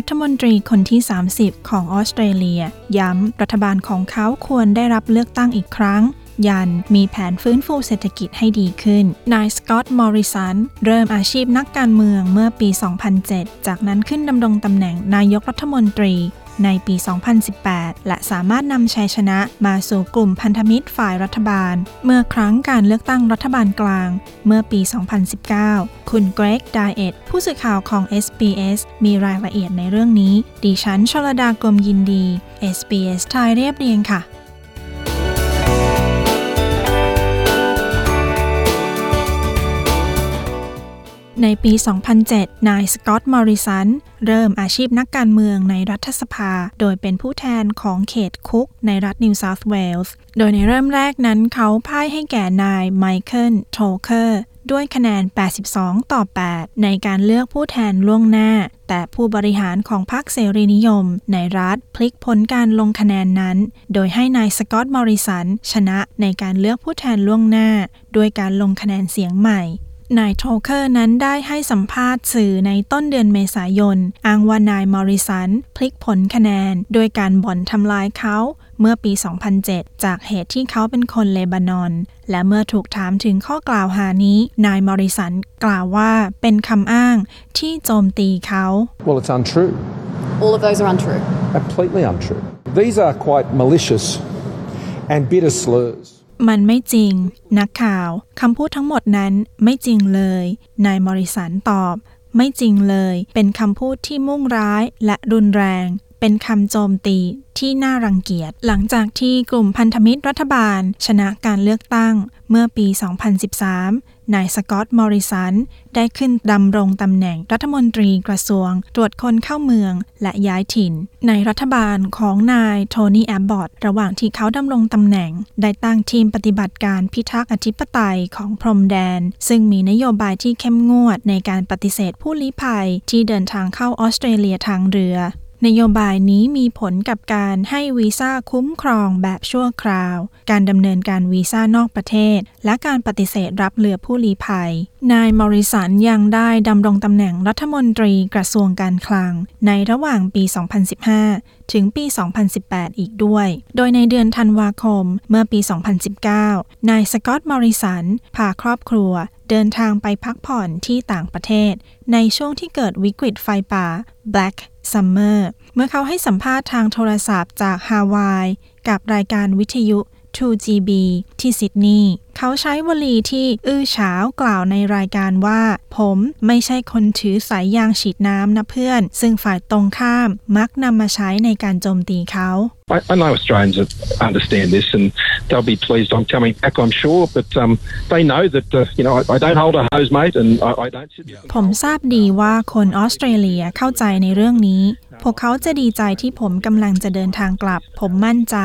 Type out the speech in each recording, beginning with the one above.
รัฐมนตรีคนที่ 30 ของออสเตรเลีย ย้ำรัฐบาลของเขาควรได้รับเลือกตั้งอีกครั้ง ยันมีแผนฟื้นฟูเศรษฐกิจให้ดีขึ้น นายสกอตต์มอริสัน เริ่มอาชีพนักการเมืองเมื่อปี 2007 จากนั้นขึ้นดำรงตำแหน่งนายกรัฐมนตรี ในปี 2018 และสามารถนำชัยชนะมาสู่กลุ่มพันธมิตรฝ่ายรัฐบาล เมื่อครั้งการเลือกตั้งรัฐบาลกลาง เมื่อปี 2019 คุณเกรกไดเอตผู้สื่อข่าวของ SBS มีรายละเอียดในเรื่องนี้ ดิฉันชลดากรมยินดี SBS ไทยเรียบเรียงค่ะ ในปี 2007 นายสกอตต์ มอริสัน เริ่มอาชีพนักการเมืองในรัฐสภา โดยเป็นผู้แทนของเขตคุกในรัฐนิวเซาท์เวลส์ โดยในเริ่มแรกนั้นเขาพ่ายให้แก่นายไมเคิลโทเคอร์ด้วยคะแนน 82 ต่อ 8 ในการเลือกผู้แทนล่วงหน้า แต่ผู้บริหารของพรรคเสรีนิยม ในรัฐพลิกผลการลงคะแนนนั้น โดยให้นายสกอตต์ มอริสัน ชนะในการเลือกผู้แทนล่วงหน้า ด้วยการลงคะแนนเสียงใหม่ นายโทเคอร์นั้นได้ให้สัมภาษณ์สื่อในต้นเดือนเมษายน อ้างว่านายมอริสัน พลิกผลคะแนน โดยการบ่อนทำลายเขาเมื่อปี 2007 จากเหตุที่เขาเป็นคนเลบานอน และเมื่อถูกถามถึงข้อกล่าวหานี้ นายมอริสันกล่าวว่าเป็นคำอ้างที่โจมตีเขา Well, it's untrue. All of those are untrue. Completely untrue. These are quite malicious and bitter slurs. มันไม่จริง นักข่าวคำพูดทั้งหมดนั้นไม่จริงเลย นายมอริสันตอบ ไม่จริงเลย เป็นคำพูดที่มุ่งร้ายและรุนแรง เป็นคำโจมตีที่น่ารังเกียจ หลังจากที่กลุ่มพันธมิตรรัฐบาล ชนะการเลือกตั้งเมื่อปี 2013 นายสกอตต์มอริสัน ได้ขึ้นดำรงตำแหน่งรัฐมนตรีกระทรวง ตรวจคนเข้าเมืองและย้ายถิ่น ในรัฐบาลของนายโทนี่แอบบอตระหว่างที่เขาดำรงตำแหน่ง ได้ตั้งทีมปฏิบัติการพิทักษ์อธิปไตยของพรมแดน ซึ่งมีนโยบายที่เข้มงวดในการปฏิเสธผู้ลี้ภัยที่เดินทางเข้าออสเตรเลียทางเรือ นโยบายนี้มีผลกับการให้วีซ่าคุ้มครองแบบชั่วคราว การดำเนินการวีซ่านอกประเทศ และการปฏิเสธรับเรือผู้ลี้ภัย นายมอริสันยังได้ดำรงตำแหน่งรัฐมนตรีกระทรวงการคลัง ในระหว่างปี 2015 ถึงปี 2018 อีกด้วย โดยในเดือนธันวาคมเมื่อปี 2019 นายสกอตต์มอริสันพาครอบครัว เดินทางไปพักผ่อนที่ต่างประเทศ ในช่วงที่เกิดวิกฤตไฟป่า Black Summer เมื่อเขาให้สัมภาษณ์ทางโทรศัพท์จากฮาวาย กับรายการวิทยุ 2GB ที่ซิดนีย์เขาใช้วลีที่อื้อฉาวกล่าวในรายการว่า ผมไม่ใช่คนถือสายยางฉีดน้ำนะเพื่อน ซึ่งฝ่ายตรงข้ามมักนำมาใช้ในการโจมตีเขา I, I know Australians understand this and they'll be pleased I'm coming back, I'm sure, but um, they know that, uh, you know, I, I don't hold a hose, mate, and I, I don't sit ผมทราบดีว่าคนออสเตรเลียเข้าใจในเรื่องนี้ พวกเขาจะดีใจที่ผมกำลังจะเดินทางกลับ ผมมั่นใจ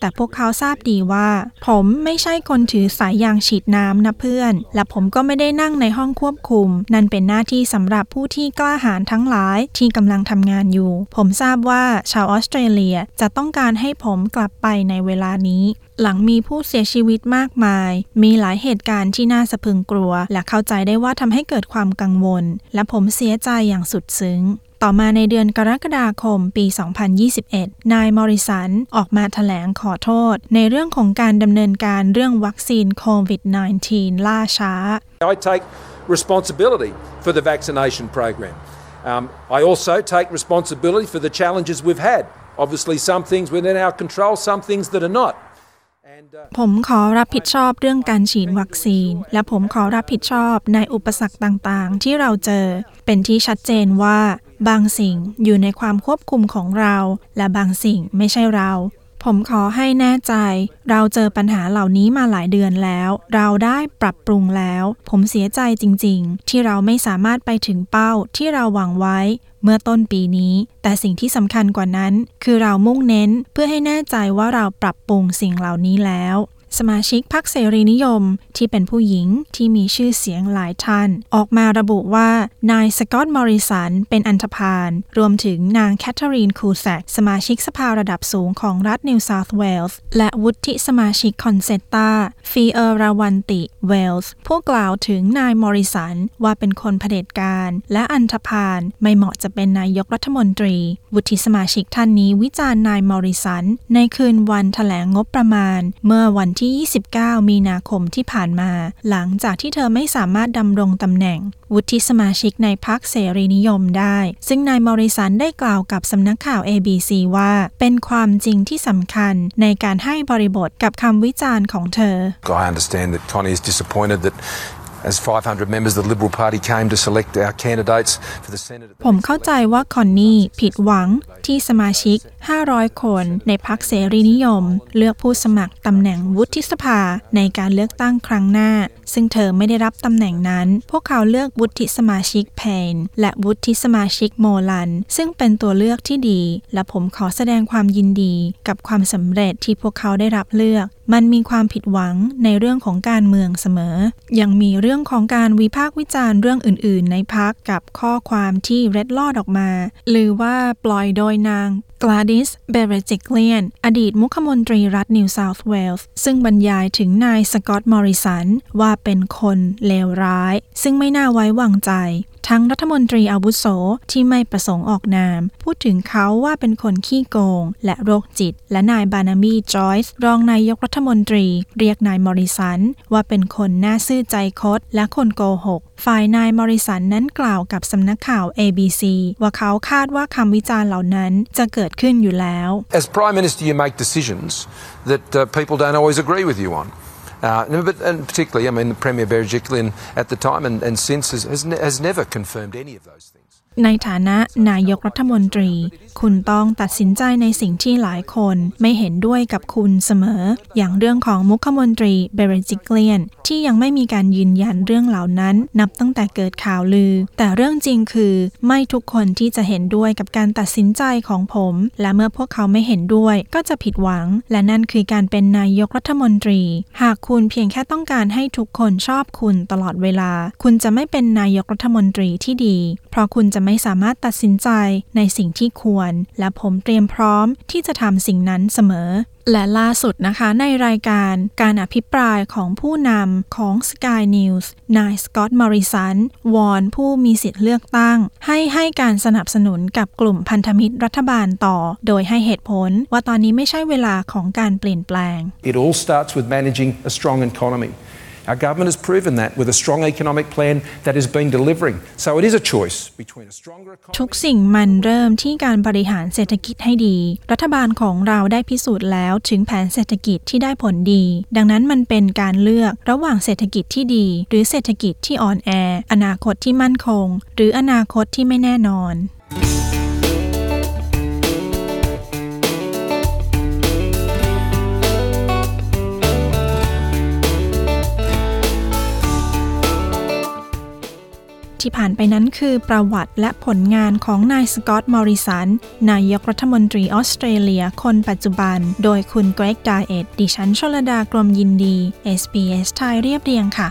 แต่พวกเขาทราบดีว่า ผมไม่ใช่คนถือสายยางฉีดน้ำนะเพื่อน และผมก็ไม่ได้นั่งในห้องควบคุม นั่นเป็นหน้าที่สำหรับผู้ที่กล้าหาญทั้งหลายที่กำลังทำงานอยู่ ผมทราบว่าชาวออสเตรเลียจะต้องการให้ผมกลับไปในเวลานี้ หลังมีผู้เสียชีวิตมากมาย มีหลายเหตุการณ์ที่น่าสะพึงกลัว และเข้าใจได้ว่าทำให้เกิดความกังวล และผมเสียใจอย่างสุดซึ้ง ต่อมาในเดือนกรกฎาคมปี 2021 นายมอริสันออกมาแถลงขอโทษ ในเรื่องของการดำเนินการเรื่องวัคซีนโควิด -19 ล่าช้า I take responsibility for the vaccination program. Um, I also take responsibility for the challenges we've had. Obviously, some things within our control, some things that are not. And, uh, ผมขอรับผิดชอบเรื่องการฉีดวัคซีน และผมขอรับผิดชอบในอุปสรรคต่างๆ ที่เราเจอ เป็นที่ชัดเจนว่า บางสิ่งอยู่ในความควบคุมของเรา และบางสิ่งไม่ใช่เรา ผมขอให้แน่ใจ เราเจอปัญหาเหล่านี้มาหลายเดือนแล้ว เราได้ปรับปรุงแล้ว ผมเสียใจจริง ๆ ที่เราไม่สามารถไปถึงเป้าที่เราหวังไว้ เมื่อต้นปีนี้ แต่สิ่งที่สำคัญกว่านั้น คือเรามุ่งเน้นเพื่อให้แน่ใจว่าเราปรับปรุงสิ่งเหล่านี้แล้ว สมาชิกพรรคเสรีนิยมที่เป็นผู้หญิงที่มีชื่อเสียงหลายท่าน ออกมาระบุว่านายสกอตต์มอริสันเป็นอันธพาลรวมถึงนางแคทเธอรีนคูแซกสมาชิกสภาระดับสูงของรัฐนิวเซาท์เวลส์และวุฒิสมาชิกคอนเซตตาฟีเออราวันติเวลส์ผู้กล่าวถึงนายมอริสันว่าเป็นคนเผด็จการ และอันธพาลไม่เหมาะจะเป็นนายกรัฐมนตรี วุฒิสมาชิกท่านนี้วิจารณ์นายมอริสันในคืนวันแถลงงบประมาณ เมื่อวันที่ 29 มีนาคมที่ผ่านมา หลังจากที่เธอไม่สามารถดำรงตำแหน่ง วุฒิสมาชิกในพรรคเสรีนิยมได้ ซึ่งนายมอริสันได้กล่าวกับสำนักข่าว ABC ว่า เป็นความจริงที่สำคัญในการให้บริบทกับคำวิจารณ์ของเธอ I understand that Connie is disappointed that as 500 members of the Liberal Party came to select our candidates for the Senate. ผมเข้าใจว่าคอนนี่ผิดหวังที่สมาชิก 500 คนในพรรคเสรีนิยม เลือกผู้สมัครตำแหน่งวุฒิสภาในการเลือกตั้งครั้งหน้า ซึ่งเธอไม่ได้รับตำแหน่งนั้น พวกเขาเลือกวุฒิสมาชิกเพนและวุฒิสมาชิกโมลัน ซึ่งเป็นตัวเลือกที่ดี และผมขอแสดงความยินดีกับความสำเร็จที่พวกเขาได้รับเลือก มันมีความผิดหวังในเรื่องของการเมืองเสมอ ยังมีเรื่องื่องของการวิพากษ์วิจารณ์เรื่องอื่น ๆ ในพักกับข้อความที่เร็ดลอดออกมา หรือว่าปล่อยโดยนางกลาดิส เบเรจิกเลียน อดีตมุขมนตรีรัฐนิวเซาท์เวลส์ ซึ่งบรรยายถึงนายสกอตต์ มอริสัน ว่าเป็นคนเลวร้าย ซึ่งไม่น่าไว้วางใจ ทั้งรัฐมนตรีอาวุโสที่ไม่ประสงค์ออกนาม พูดถึงเขาว่าเป็นคนขี้โกง และโรคจิต และนายบานามีจอยส์รองนายกรัฐมนตรี เรียกนายมอริสัน ว่าเป็นคนน่าซื่อใจคดและคนโกหก ฝ่ายนายมอริสันนั้นกล่าวกับสำนักข่าว ABC ว่าเขาคาดว่าคำวิจารณ์เหล่านั้นจะเกิดขึ้นอยู่แล้ว As Prime Minister, you make decisions that uh, people don't always agree with you on. Uh, but, and particularly, I mean, the Premier Berejiklian at the time and, and since has, has, ne- has never confirmed any of those things. ในฐานะนายกรัฐมนตรี คุณต้องตัดสินใจในสิ่งที่หลายคนไม่เห็นด้วยกับคุณเสมอ อย่างเรื่องของมุขมนตรีเบรจิกเลียน ที่ยังไม่มีการยืนยันเรื่องเหล่านั้น นับตั้งแต่เกิดข่าวลือ แต่เรื่องจริงคือไม่ทุกคนที่จะเห็นด้วยกับการตัดสินใจของผม และเมื่อพวกเขาไม่เห็นด้วยก็จะผิดหวัง และนั่นคือการเป็นนายกรัฐมนตรี หากคุณเพียงแค่ต้องการให้ทุกคนชอบคุณตลอดเวลา คุณจะไม่เป็นนายกรัฐมนตรีที่ดี เพราะคุณจะไม่ไม่สามารถตัดสินใจในสิ่งที่ควร และผมเตรียมพร้อมที่จะทำสิ่งนั้นเสมอ และล่าสุดนะคะในรายการการอภิปรายของผู้นำของ Sky News นายสกอตต์มอริสันวอนผู้มีสิทธิ์เลือกตั้ง ให้ให้การสนับสนุนกับกลุ่มพันธมิตรรัฐบาลต่อ โดยให้เหตุผลว่าตอนนี้ไม่ใช่เวลาของการเปลี่ยนแปลง It all starts with managing a strong economy. Our government has proven that with a strong economic plan that has been delivering. So it is a choice between a stronger economy. ทุกสิ่งมันเริ่มที่การบริหารเศรษฐกิจให้ดี รัฐบาลของเราได้พิสูจน์แล้วถึงแผนเศรษฐกิจที่ได้ผลดี ดังนั้นมันเป็นการเลือกระหว่างเศรษฐกิจที่ดี หรือเศรษฐกิจที่อ่อนแอ อนาคตที่มั่นคง หรืออนาคตที่ไม่แน่นอน ที่ผ่านไปนั้นคือประวัติและผลงานของนายสกอตต์มอริสัน นายกรัฐมนตรีออสเตรเลียคนปัจจุบัน โดยคุณเกรกดาเอ็ดดิฉันชลดากรมยินดี SBS ไทยเรียบเรียงค่ะ